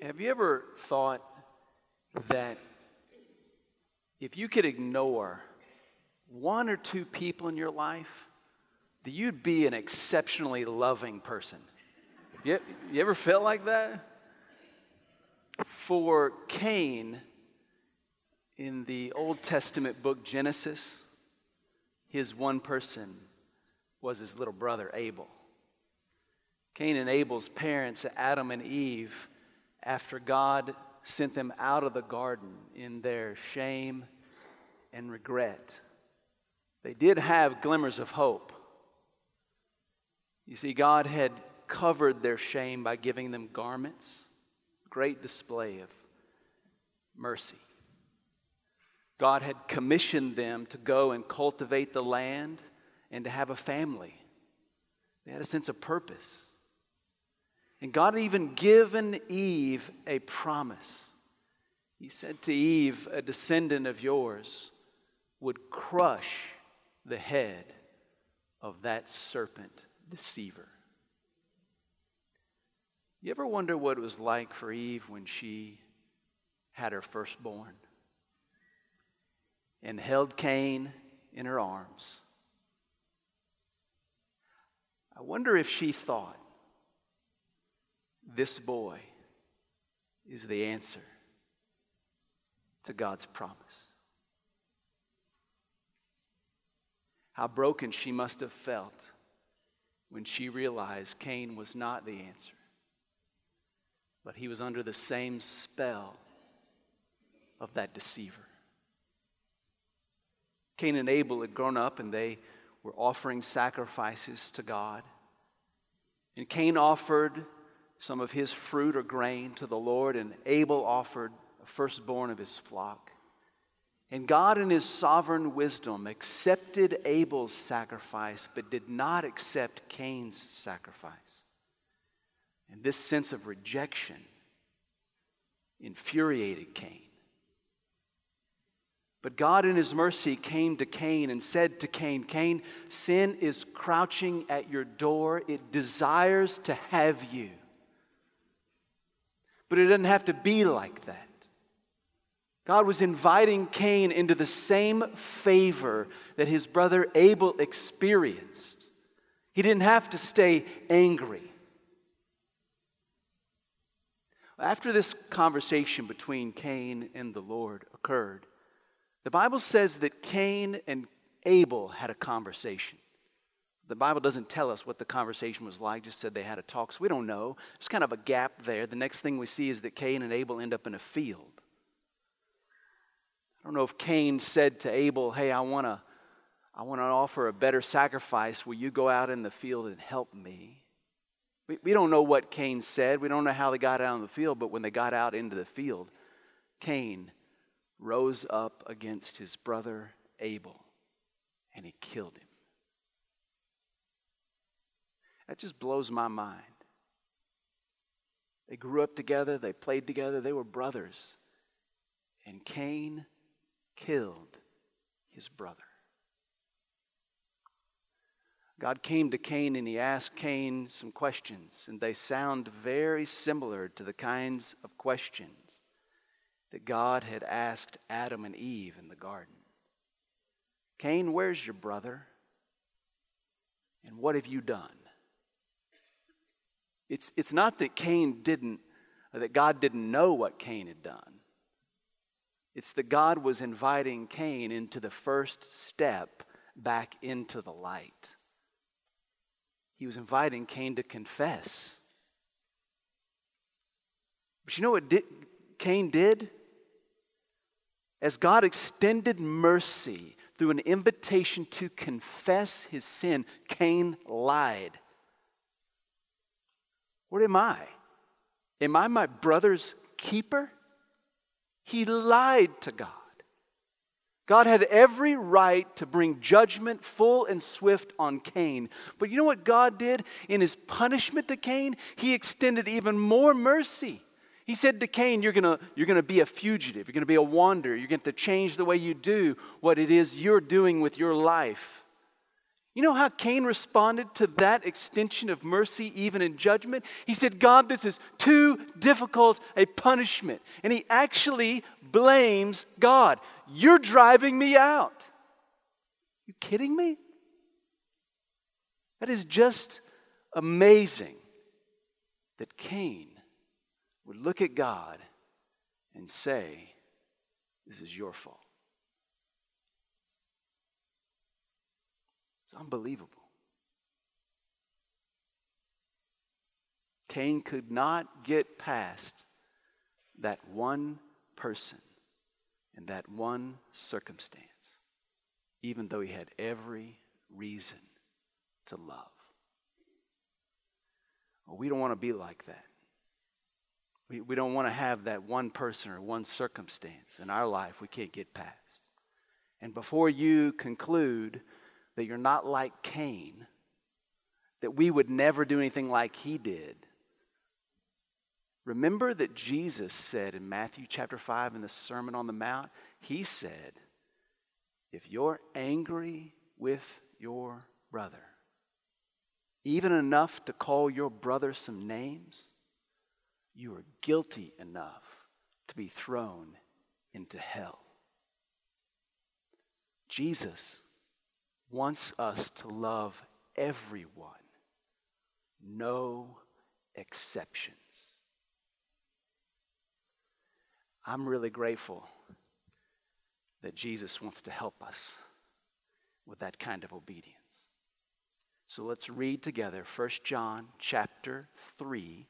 Have you ever thought that if you could ignore one or two people in your life, that you'd be an exceptionally loving person? You, you ever felt like that? For Cain, in the Old Testament book Genesis, his one person was his little brother Abel. Cain and Abel's parents, Adam and Eve, after God sent them out of the garden in their shame and regret, they did have glimmers of hope. You see, God had covered their shame by giving them garments, great display of mercy. God had commissioned them to go and cultivate the land and to have a family. They had a sense of purpose. And God had even given Eve a promise. He said to Eve, A descendant of yours would crush the head of that serpent deceiver. You ever wonder what it was like for Eve when she had her firstborn and held Cain in her arms? I wonder if she thought, this boy is the answer to God's promise. How broken she must have felt when she realized Cain was not the answer, but he was under the same spell of that deceiver. Cain and Abel had grown up and they were offering sacrifices to God. And Cain offered some of his fruit or grain to the Lord, and Abel offered a firstborn of his flock. And God, in his sovereign wisdom, accepted Abel's sacrifice, but did not accept Cain's sacrifice. And this sense of rejection infuriated Cain. But God, in His mercy, came to Cain and said to Cain, Cain, sin is crouching at your door. It desires to have you. But it doesn't have to be like that. God was inviting Cain into the same favor that his brother Abel experienced. He didn't have to stay angry. After this conversation between Cain and the Lord occurred, the Bible says that Cain and Abel had a conversation. The Bible doesn't tell us what the conversation was like, just said they had a talk, so we don't know. There's kind of a gap there. The next thing we see is that Cain and Abel end up in a field. I don't know if Cain said to Abel, Hey, I want to I want to offer a better sacrifice. Will you go out in the field and help me? We, we don't know what Cain said. We don't know how they got out in the field, but when they got out into the field, Cain rose up against his brother Abel and he killed him. That just blows my mind. They grew up together, they played together, they were brothers. And Cain killed his brother. God came to Cain and he asked Cain some questions, and they sound very similar to the kinds of questions that God had asked Adam and Eve in the garden. Cain, where's your brother? And what have you done? It's, it's not that Cain didn't, uh, that God didn't know what Cain had done. It's that God was inviting Cain into the first step back into the light. He was inviting Cain to confess. But you know what Cain did? As God extended mercy through an invitation to confess his sin, Cain lied. What am I? Am I my brother's keeper? He lied to God. God had every right to bring judgment full and swift on Cain. But you know what God did? In his punishment to Cain, he extended even more mercy. He said to Cain, You're gonna, you're gonna be a fugitive. You're to be a wanderer. You're gonna have to change the way you do what it is you're doing with your life. You know how Cain responded to that extension of mercy, even in judgment? He said, God, this is too difficult a punishment. And he actually blames God. You're driving me out. You kidding me? That is just amazing that Cain would look at God and say, This is your fault. It's unbelievable. Cain could not get past that one person and that one circumstance, even though he had every reason to love. Well, we don't want to be like that. We, we don't want to have that one person or one circumstance in our life we can't get past. And before you conclude that you're not like Cain, that we would never do anything like he did, remember that Jesus said in Matthew chapter 5 in the Sermon on the Mount, he said, If you're angry with your brother, even enough to call your brother some names, you are guilty enough to be thrown into hell. Jesus wants us to love everyone, no exceptions. I'm really grateful that Jesus wants to help us with that kind of obedience. So let's read together 1 John chapter 3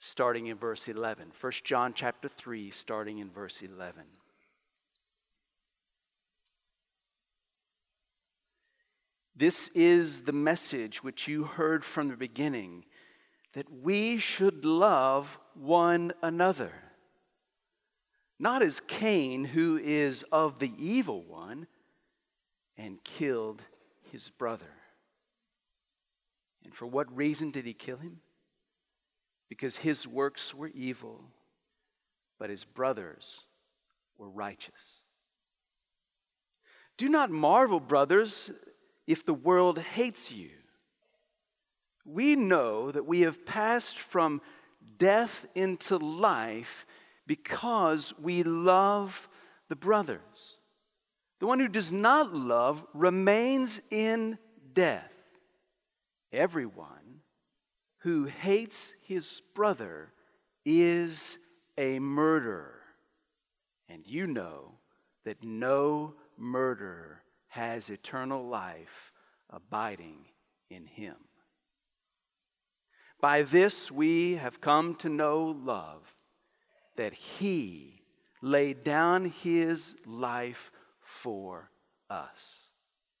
starting in verse 11. 1 John chapter 3 starting in verse 11. This is the message which you heard from the beginning that we should love one another. Not as Cain, who is of the evil one, and killed his brother. And for what reason did he kill him? Because his works were evil, but his brothers were righteous. Do not marvel, brothers if the world hates you. We know that we have passed from death into life because we love the brothers. The one who does not love remains in death. Everyone who hates his brother is a murderer. And you know that no murderer has eternal life abiding in him. By this we have come to know love, that he laid down his life for us.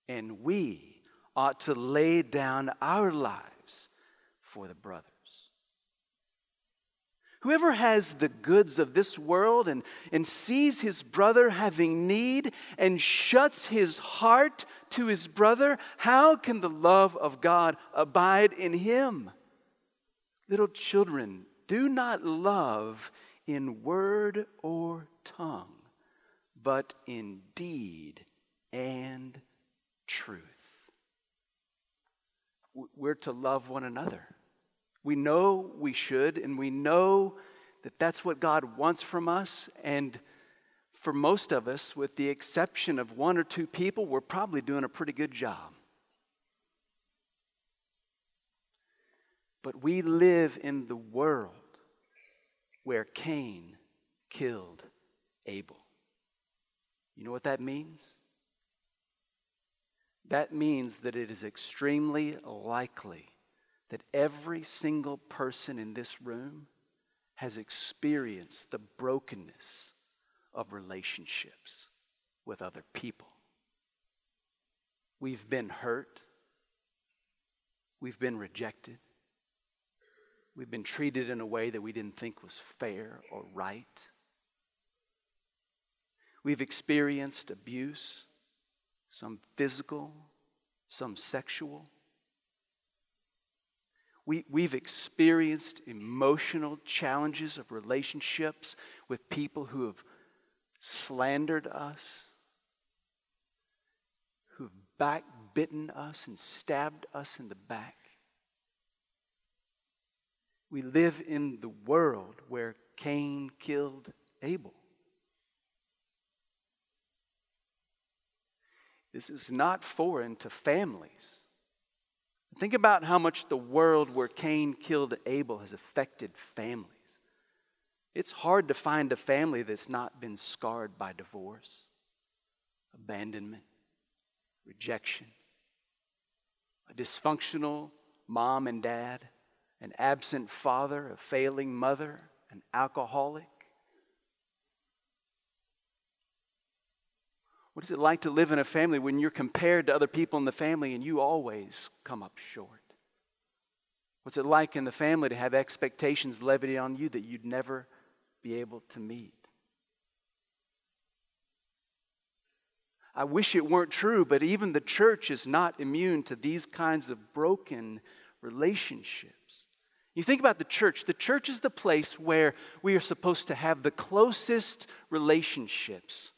And we ought to lay down our lives for the brothers. Whoever has the goods of this world and, and sees his brother having need and shuts his heart to his brother, how can the love of God abide in him? Little children, do not love in word or tongue, but in deed and truth. We're to love one another. We know we should, and we know that that's what God wants from us. And for most of us, with the exception of one or two people, we're probably doing a pretty good job. But we live in the world where Cain killed Abel. You know what that means? That means that it is extremely likely that every single person in this room has experienced the brokenness of relationships with other people. We've been hurt. We've been rejected. We've been treated in a way that we didn't think was fair or right. We've experienced abuse, some physical, some sexual. We, we've experienced emotional challenges of relationships with people who have slandered us, who've backbitten us and stabbed us in the back. We live in the world where Cain killed Abel. This is not foreign to families. Think about how much the world where Cain killed Abel has affected families. It's hard to find a family that's not been scarred by divorce, abandonment, rejection, a dysfunctional mom and dad, an absent father, a failing mother, an alcoholic. What is it like to live in a family when you're compared to other people in the family and you always come up short? What's it like in the family to have expectations levied on you that you'd never be able to meet? I wish it weren't true, but even the church is not immune to these kinds of broken relationships. You think about the church, the church is the place where we are supposed to have the closest relationships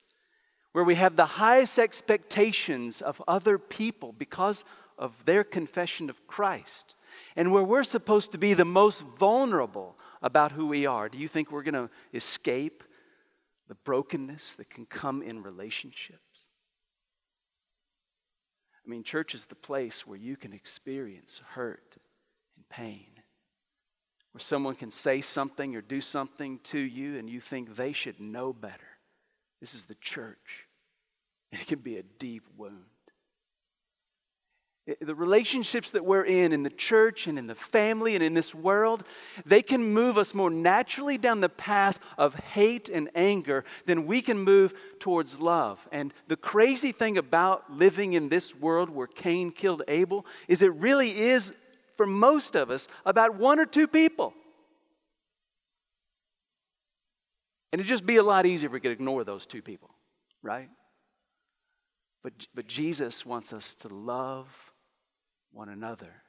where we have the highest expectations of other people because of their confession of Christ, and where we're supposed to be the most vulnerable about who we are. Do you think we're going to escape the brokenness that can come in relationships? I mean, church is the place where you can experience hurt and pain. Where someone can say something or do something to you and you think they should know better. This is the church. And it can be a deep wound. The relationships that we're in, in the church and in the family and in this world, they can move us more naturally down the path of hate and anger than we can move towards love. And the crazy thing about living in this world where Cain killed Abel is it really is, for most of us, about one or two people. And it'd just be a lot easier if we could ignore those two people, right? But, but Jesus wants us to love one another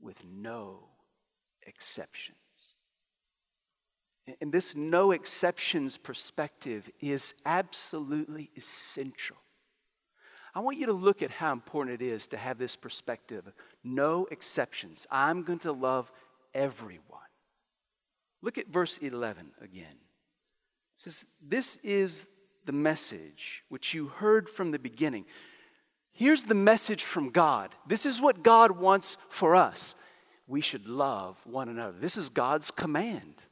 with no exceptions. And this no exceptions perspective is absolutely essential. I want you to look at how important it is to have this perspective no exceptions. I'm going to love everyone. Look at verse 11 again says, This is the message which you heard from the beginning. Here's the message from God. This is what God wants for us. We should love one another. This is God's command.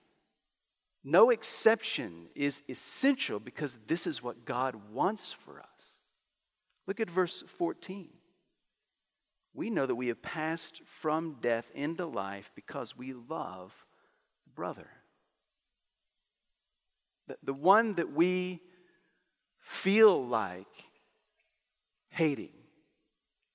No exception is essential because this is what God wants for us. Look at verse 14. We know that we have passed from death into life because we love the brother the, one that we feel like hating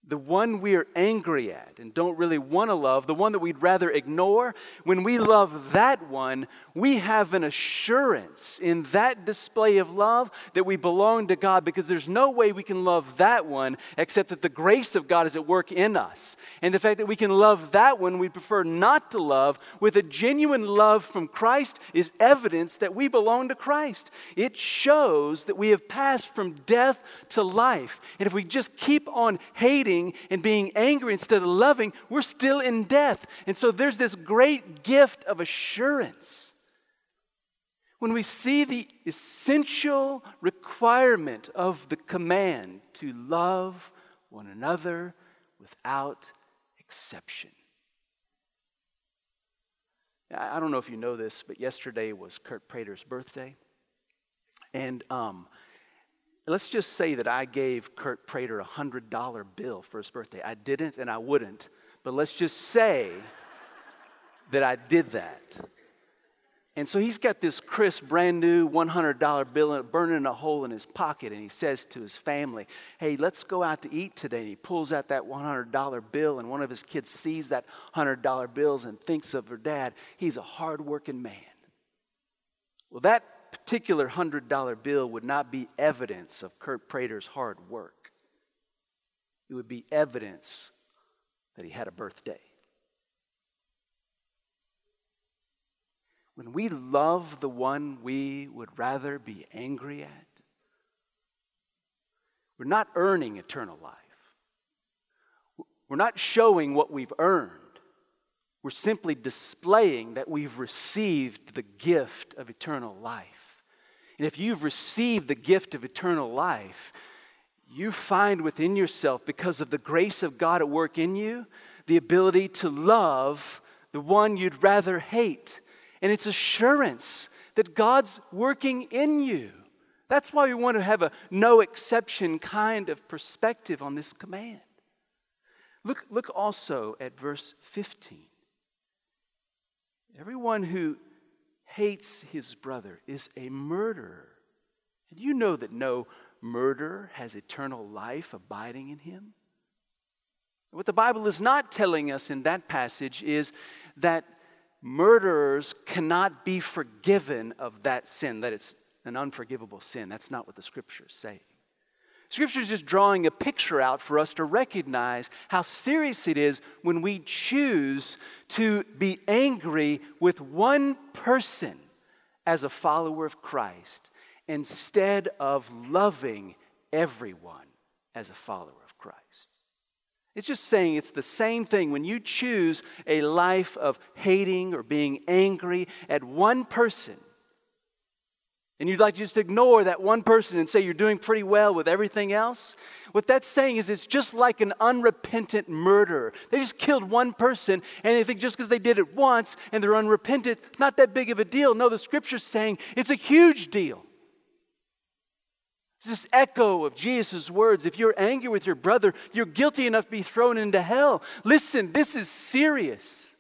the one we're angry at and don't really want to love, the one that we'd rather ignore, when we love that one, we have an assurance in that display of love that we belong to God because there's no way we can love that one except that the grace of God is at work in us. And the fact that we can love that one we prefer not to love with a genuine love from Christ is evidence that we belong to Christ. It shows that we have passed from death to life. And if we just keep on hating, and being angry instead of loving, we're still in death. And so there's this great gift of assurance. When we see the essential requirement of the command to love one another without exception. I don't know if you know this, but yesterday was Kurt Prater's birthday. And um, Let's just say that I gave Kurt Prater a $100 bill for his birthday. I didn't and I wouldn't, but let's just say that I did that. And so he's got this crisp, brand new $100 bill burning a hole in his pocket, and he says to his family, Hey, let's go out to eat today. And he pulls out that $100 bill, and one of his kids sees that $100 bills and thinks of her dad. He's a hardworking man. Well, that particular $100 bill would not be evidence of Kurt Prater's hard work. It would be evidence that he had a birthday. When we love the one we would rather be angry at, we're not earning eternal life. We're not showing what we've earned. We're simply displaying that we've received the gift of eternal life. And if you've received the gift of eternal life, you find within yourself, because of the grace of God at work in you, the ability to love the one you'd rather hate. And it's assurance that God's working in you. That's why we want to have a no exception kind of perspective on this command. Look, look also at verse 15. Everyone who hates his brother is a murderer. And you know that no murderer has eternal life abiding in him. What the Bible is not telling us in that passage is that murderers cannot be forgiven of that sin, that it's an unforgivable sin. That's not what the scriptures say. Scripture is just drawing a picture out for us to recognize how serious it is when we choose to be angry with one person as a follower of Christ instead of loving everyone as a follower of Christ. It's just saying it's the same thing when you choose a life of hating or being angry at one person and you'd like to just ignore that one person and say you're doing pretty well with everything else, what that's saying is it's just like an unrepentant murderer. They just killed one person, and they think just because they did it once and they're unrepentant, not that big of a deal. No, the scripture's saying it's a huge deal. It's this echo of Jesus' words. If you're angry with your brother, you're guilty enough to be thrown into hell. Listen, this is serious.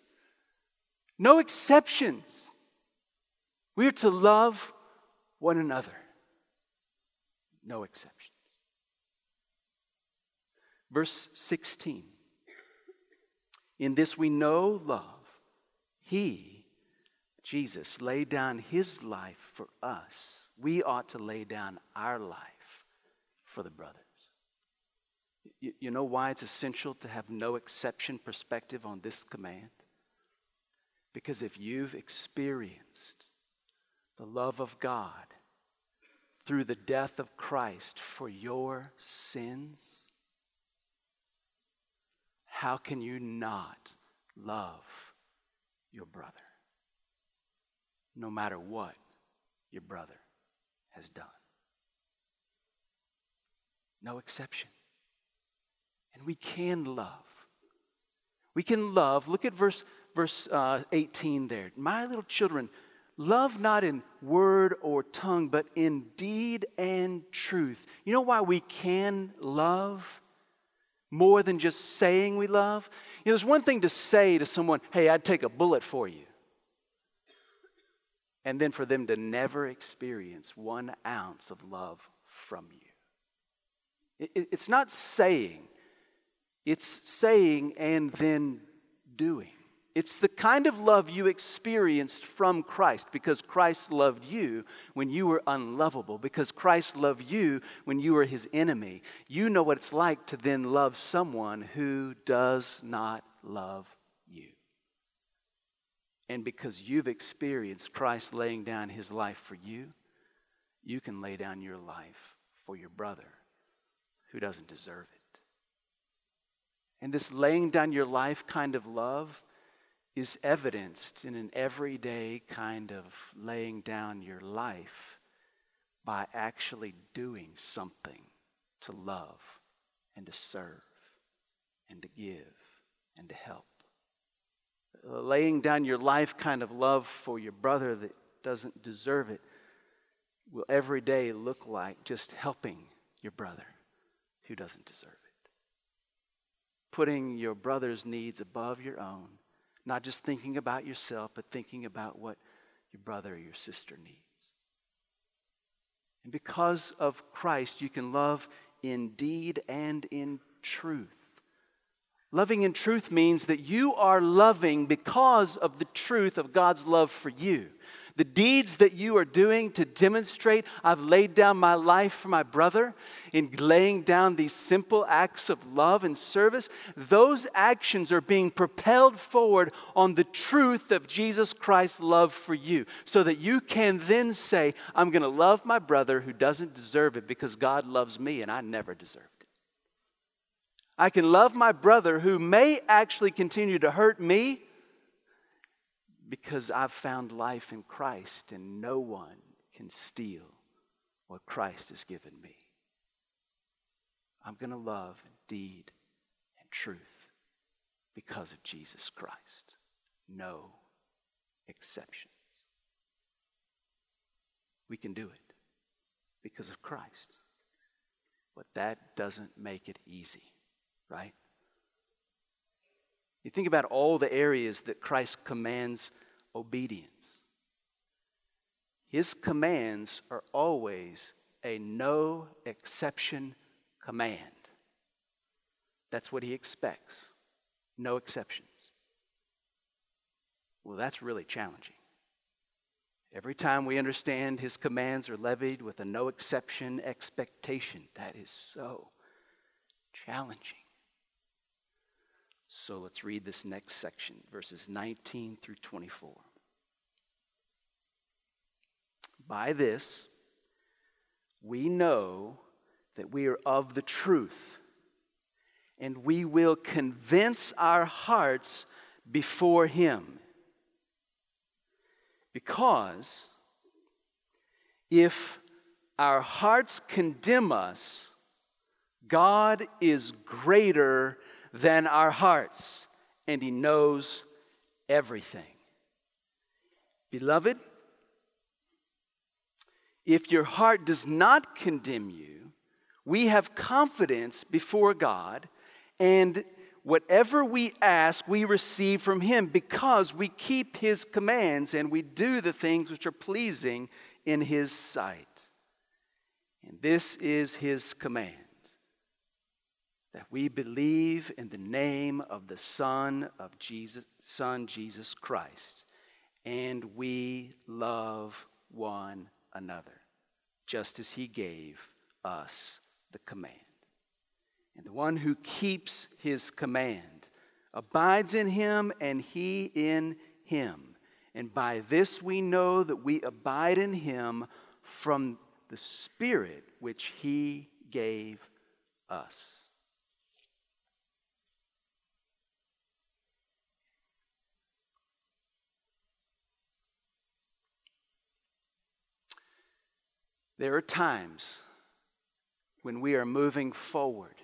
No exceptions. We are to love one another. No exceptions. Verse 16. In this we know love. He, Jesus, laid down his life for us. We ought to lay down our life for the brothers. You, you know why it's essential to have no exception perspective on this command? Because if you've experienced the love of God through the death of Christ for your sins, how can you not love your brother? No matter what your brother has done. No exception. And we can love. We can love. Look at verse, verse uh, 18 there. My little children, Love not in word or tongue, but in deed and truth. You know why we can love more than just saying we love? You know, there's one thing to say to someone, hey, I'd take a bullet for you. And then for them to never experience one ounce of love from you. It's not saying, it's saying and then doing. It's the kind of love you experienced from Christ because Christ loved you when you were unlovable, because Christ loved you when you were his enemy. You know what it's like to then love someone who does not love you. And because you've experienced Christ laying down his life for you, you can lay down your life for your brother who doesn't deserve it. And this laying down your life kind of love is evidenced in an everyday kind of laying down your life by actually doing something to love and to serve and to give and to help. Laying down your life kind of love for your brother that doesn't deserve it will every day look like just helping your brother who doesn't deserve it. Putting your brother's needs above your own not just thinking about yourself, but thinking about what your brother or your sister needs. And because of Christ, you can love in deed and in truth. Loving in truth means that you are loving because of the truth of God's love for you the deeds that you are doing to demonstrate I've laid down my life for my brother, in laying down these simple acts of love and service, those actions are being propelled forward on the truth of Jesus Christ's love for you, so that you can then say, I'm going to love my brother who doesn't deserve it because God loves me and I never deserved it. I can love my brother who may actually continue to hurt me because I've found life in Christ and no one can steal what Christ has given me. I'm going to love deed and truth because of Jesus Christ. No exceptions. We can do it because of Christ. But that doesn't make it easy, right? You think about all the areas that Christ commands obedience. His commands are always a no exception command. That's what he expects. No exceptions. Well, that's really challenging. Every time we understand his commands are levied with a no exception expectation, that is so challenging. So let's read this next section, verses 19 through 24. By this, we know that we are of the truth, and we will convince our hearts before Him. Because if our hearts condemn us, God is greater than our hearts, and He knows everything. Beloved, if your heart does not condemn you, we have confidence before God, and whatever we ask, we receive from Him because we keep His commands and we do the things which are pleasing in His sight. And this is His command that we believe in the name of the Son of Jesus, Son Jesus Christ, and we love one another just as he gave us the command. And the one who keeps his command abides in him and he in him. And by this we know that we abide in him from the Spirit which he gave us. There are times when we are moving forward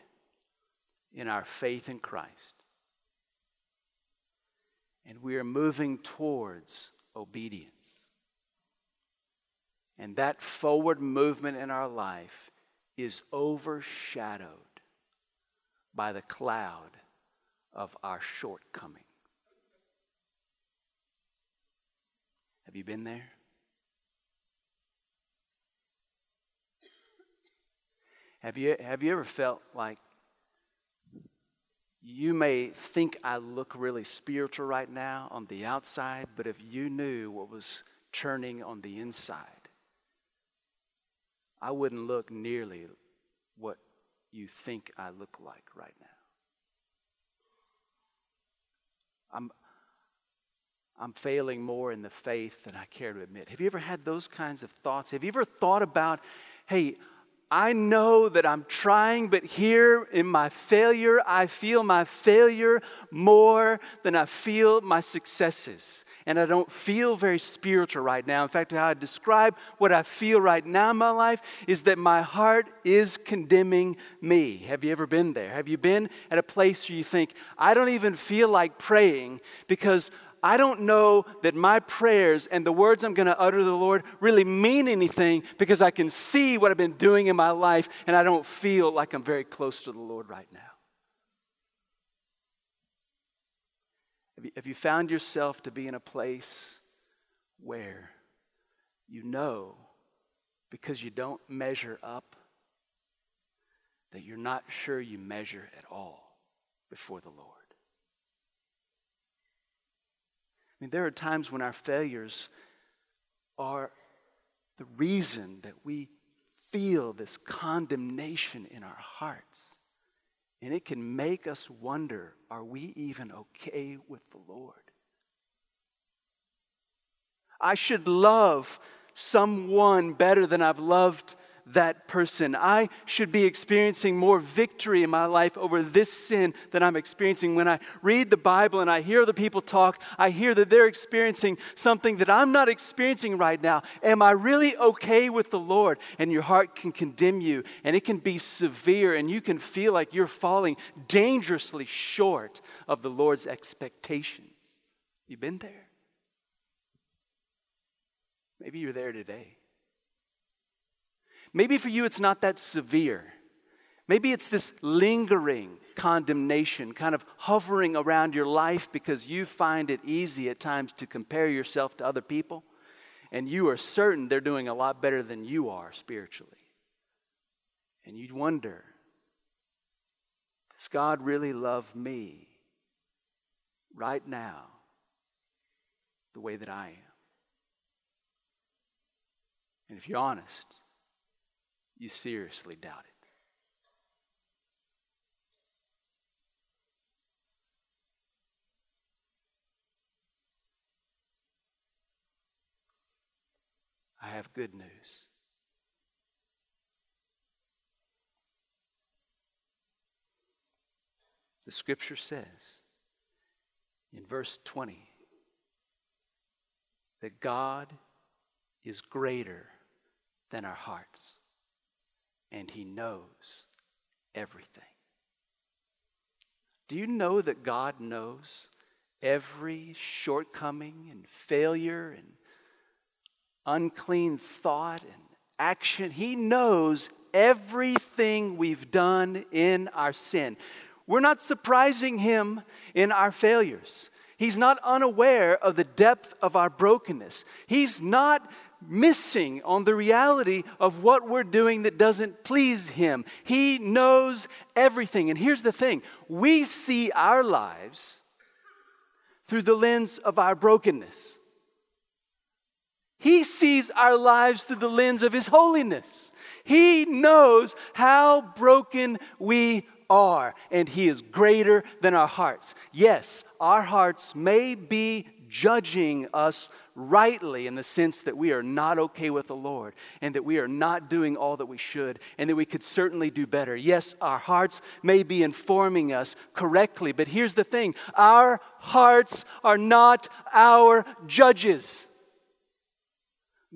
in our faith in Christ and we are moving towards obedience. And that forward movement in our life is overshadowed by the cloud of our shortcoming. Have you been there? Have you, have you ever felt like you may think I look really spiritual right now on the outside, but if you knew what was churning on the inside, I wouldn't look nearly what you think I look like right now. I'm, I'm failing more in the faith than I care to admit. Have you ever had those kinds of thoughts? Have you ever thought about, hey, I know that I'm trying, but here in my failure, I feel my failure more than I feel my successes. And I don't feel very spiritual right now. In fact, how I describe what I feel right now in my life is that my heart is condemning me. Have you ever been there? Have you been at a place where you think, I don't even feel like praying because I don't know that my prayers and the words I'm going to utter to the Lord really mean anything because I can see what I've been doing in my life and I don't feel like I'm very close to the Lord right now. Have you, have you found yourself to be in a place where you know because you don't measure up that you're not sure you measure at all before the Lord? Mean, there are times when our failures are the reason that we feel this condemnation in our hearts. And it can make us wonder are we even okay with the Lord? I should love someone better than I've loved that person. I should be experiencing more victory in my life over this sin that I'm experiencing. When I read the Bible and I hear the people talk, I hear that they're experiencing something that I'm not experiencing right now. Am I really okay with the Lord? And your heart can condemn you, and it can be severe, and you can feel like you're falling dangerously short of the Lord's expectations. You've been there? Maybe you're there today. Maybe for you it's not that severe. Maybe it's this lingering condemnation kind of hovering around your life because you find it easy at times to compare yourself to other people and you are certain they're doing a lot better than you are spiritually. And you wonder, does God really love me right now the way that I am? And if you're honest, you seriously doubt it. I have good news. The scripture says in verse 20 that God is greater than our hearts and He knows everything. Do you know that God knows every shortcoming and failure and unclean thought and action? He knows everything we've done in our sin. We're not surprising Him in our failures. He's not unaware of the depth of our brokenness. He's not missing on the reality of what we're doing that doesn't please Him. He knows everything. And here's the thing we see our lives through the lens of our brokenness. He sees our lives through the lens of His holiness. He knows how broken we are, and He is greater than our hearts. Yes, our hearts may be judging us rightly in the sense that we are not okay with the Lord and that we are not doing all that we should and that we could certainly do better. Yes, our hearts may be informing us correctly, but here's the thing our hearts are not our judges.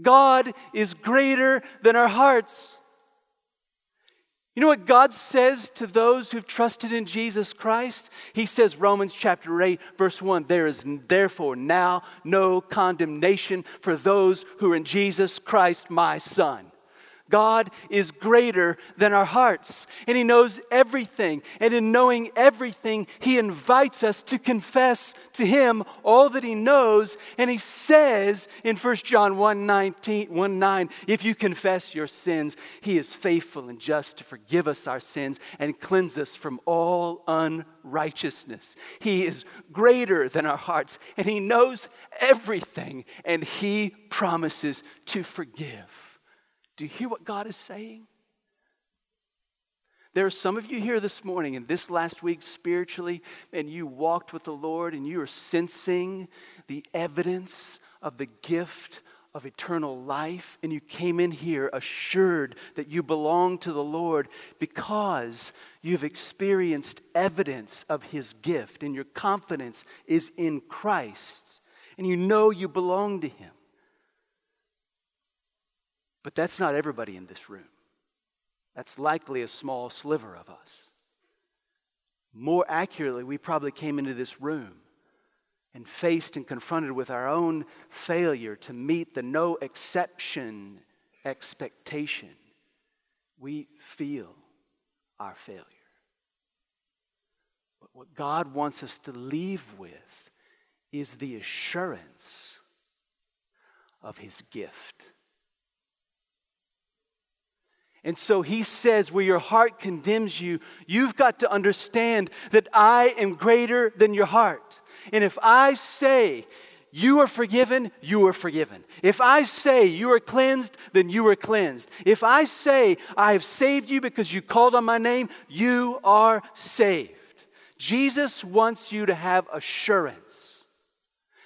God is greater than our hearts. You know what God says to those who've trusted in Jesus Christ? He says, Romans chapter 8, verse 1 There is therefore now no condemnation for those who are in Jesus Christ, my Son. God is greater than our hearts, and He knows everything. And in knowing everything, He invites us to confess to Him all that He knows. And He says in 1 John 1 19, 1 9, if you confess your sins, He is faithful and just to forgive us our sins and cleanse us from all unrighteousness. He is greater than our hearts, and He knows everything, and He promises to forgive. Do you hear what God is saying? There are some of you here this morning and this last week spiritually, and you walked with the Lord and you are sensing the evidence of the gift of eternal life, and you came in here assured that you belong to the Lord because you've experienced evidence of His gift, and your confidence is in Christ, and you know you belong to Him. But that's not everybody in this room. That's likely a small sliver of us. More accurately, we probably came into this room and faced and confronted with our own failure to meet the no exception expectation. We feel our failure. But what God wants us to leave with is the assurance of His gift. And so he says, where your heart condemns you, you've got to understand that I am greater than your heart. And if I say, you are forgiven, you are forgiven. If I say you are cleansed, then you are cleansed. If I say I have saved you because you called on my name, you are saved. Jesus wants you to have assurance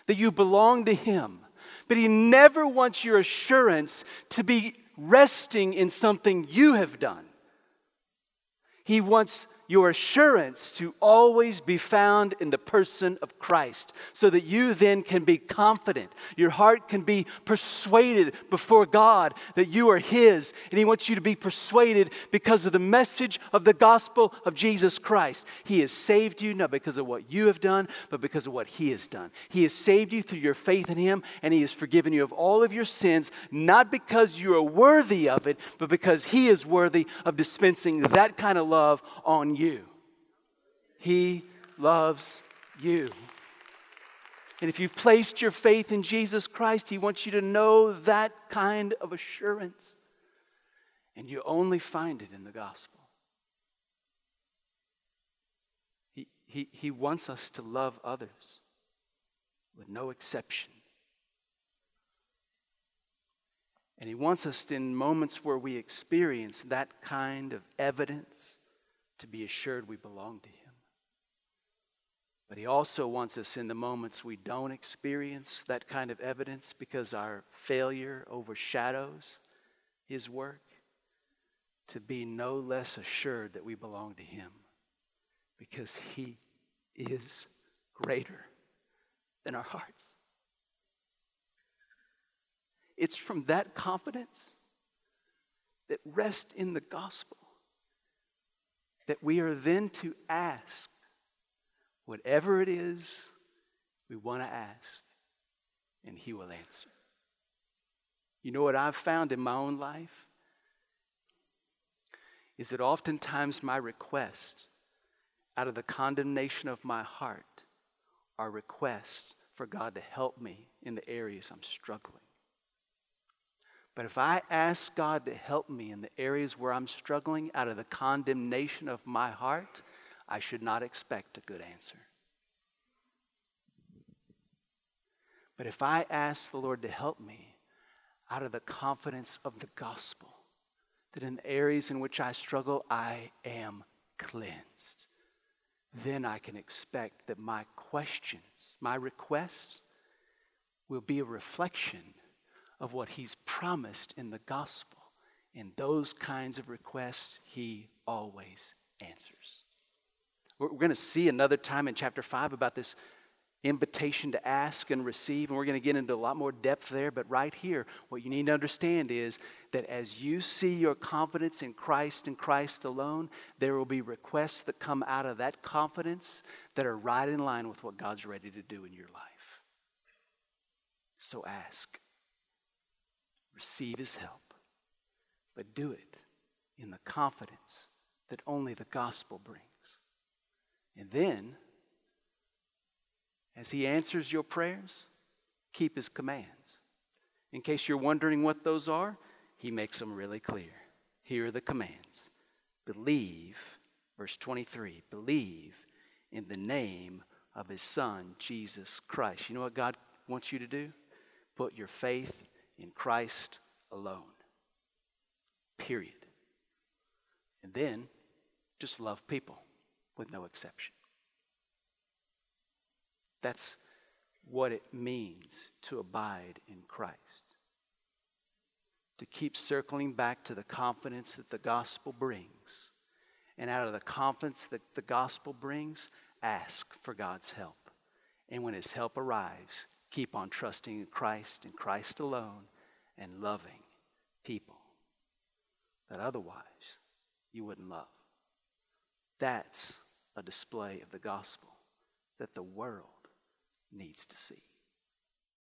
that you belong to him, but he never wants your assurance to be resting in something you have done. He wants your assurance to always be found in the person of Christ, so that you then can be confident. Your heart can be persuaded before God that you are His, and He wants you to be persuaded because of the message of the gospel of Jesus Christ. He has saved you not because of what you have done, but because of what He has done. He has saved you through your faith in Him, and He has forgiven you of all of your sins, not because you are worthy of it, but because He is worthy of dispensing that kind of love on you you. He loves you. And if you've placed your faith in Jesus Christ, He wants you to know that kind of assurance. And you only find it in the gospel. He, he, he wants us to love others with no exception. And He wants us in moments where we experience that kind of evidence to be assured we belong to Him. But He also wants us in the moments we don't experience that kind of evidence because our failure overshadows His work to be no less assured that we belong to Him because He is greater than our hearts. It's from that confidence that rests in the gospel that we are then to ask whatever it is we want to ask, and He will answer. You know what I've found in my own life? Is that oftentimes my requests, out of the condemnation of my heart, are requests for God to help me in the areas I'm struggling. But if I ask God to help me in the areas where I'm struggling out of the condemnation of my heart, I should not expect a good answer. But if I ask the Lord to help me out of the confidence of the gospel, that in the areas in which I struggle, I am cleansed, then I can expect that my questions, my requests, will be a reflection of what He's promised in the gospel. And those kinds of requests He always answers. We're, going to see another time in chapter 5 about this invitation to ask and receive, and we're going to get into a lot more depth there. But right here, what you need to understand is that as you see your confidence in Christ and Christ alone, there will be requests that come out of that confidence that are right in line with what God's ready to do in your life. So ask receive his help, but do it in the confidence that only the gospel brings. And then, as he answers your prayers, keep his commands. In case you're wondering what those are, he makes them really clear. Here are the commands believe, verse 23, believe in the name of his son, Jesus Christ. You know what God wants you to do? Put your faith in Christ alone. Period. And then just love people with no exception. That's what it means to abide in Christ. To keep circling back to the confidence that the gospel brings. And out of the confidence that the gospel brings, ask for God's help. And when his help arrives, keep on trusting in Christ and Christ alone and loving people that otherwise you wouldn't love. That's a display of the gospel that the world needs to see.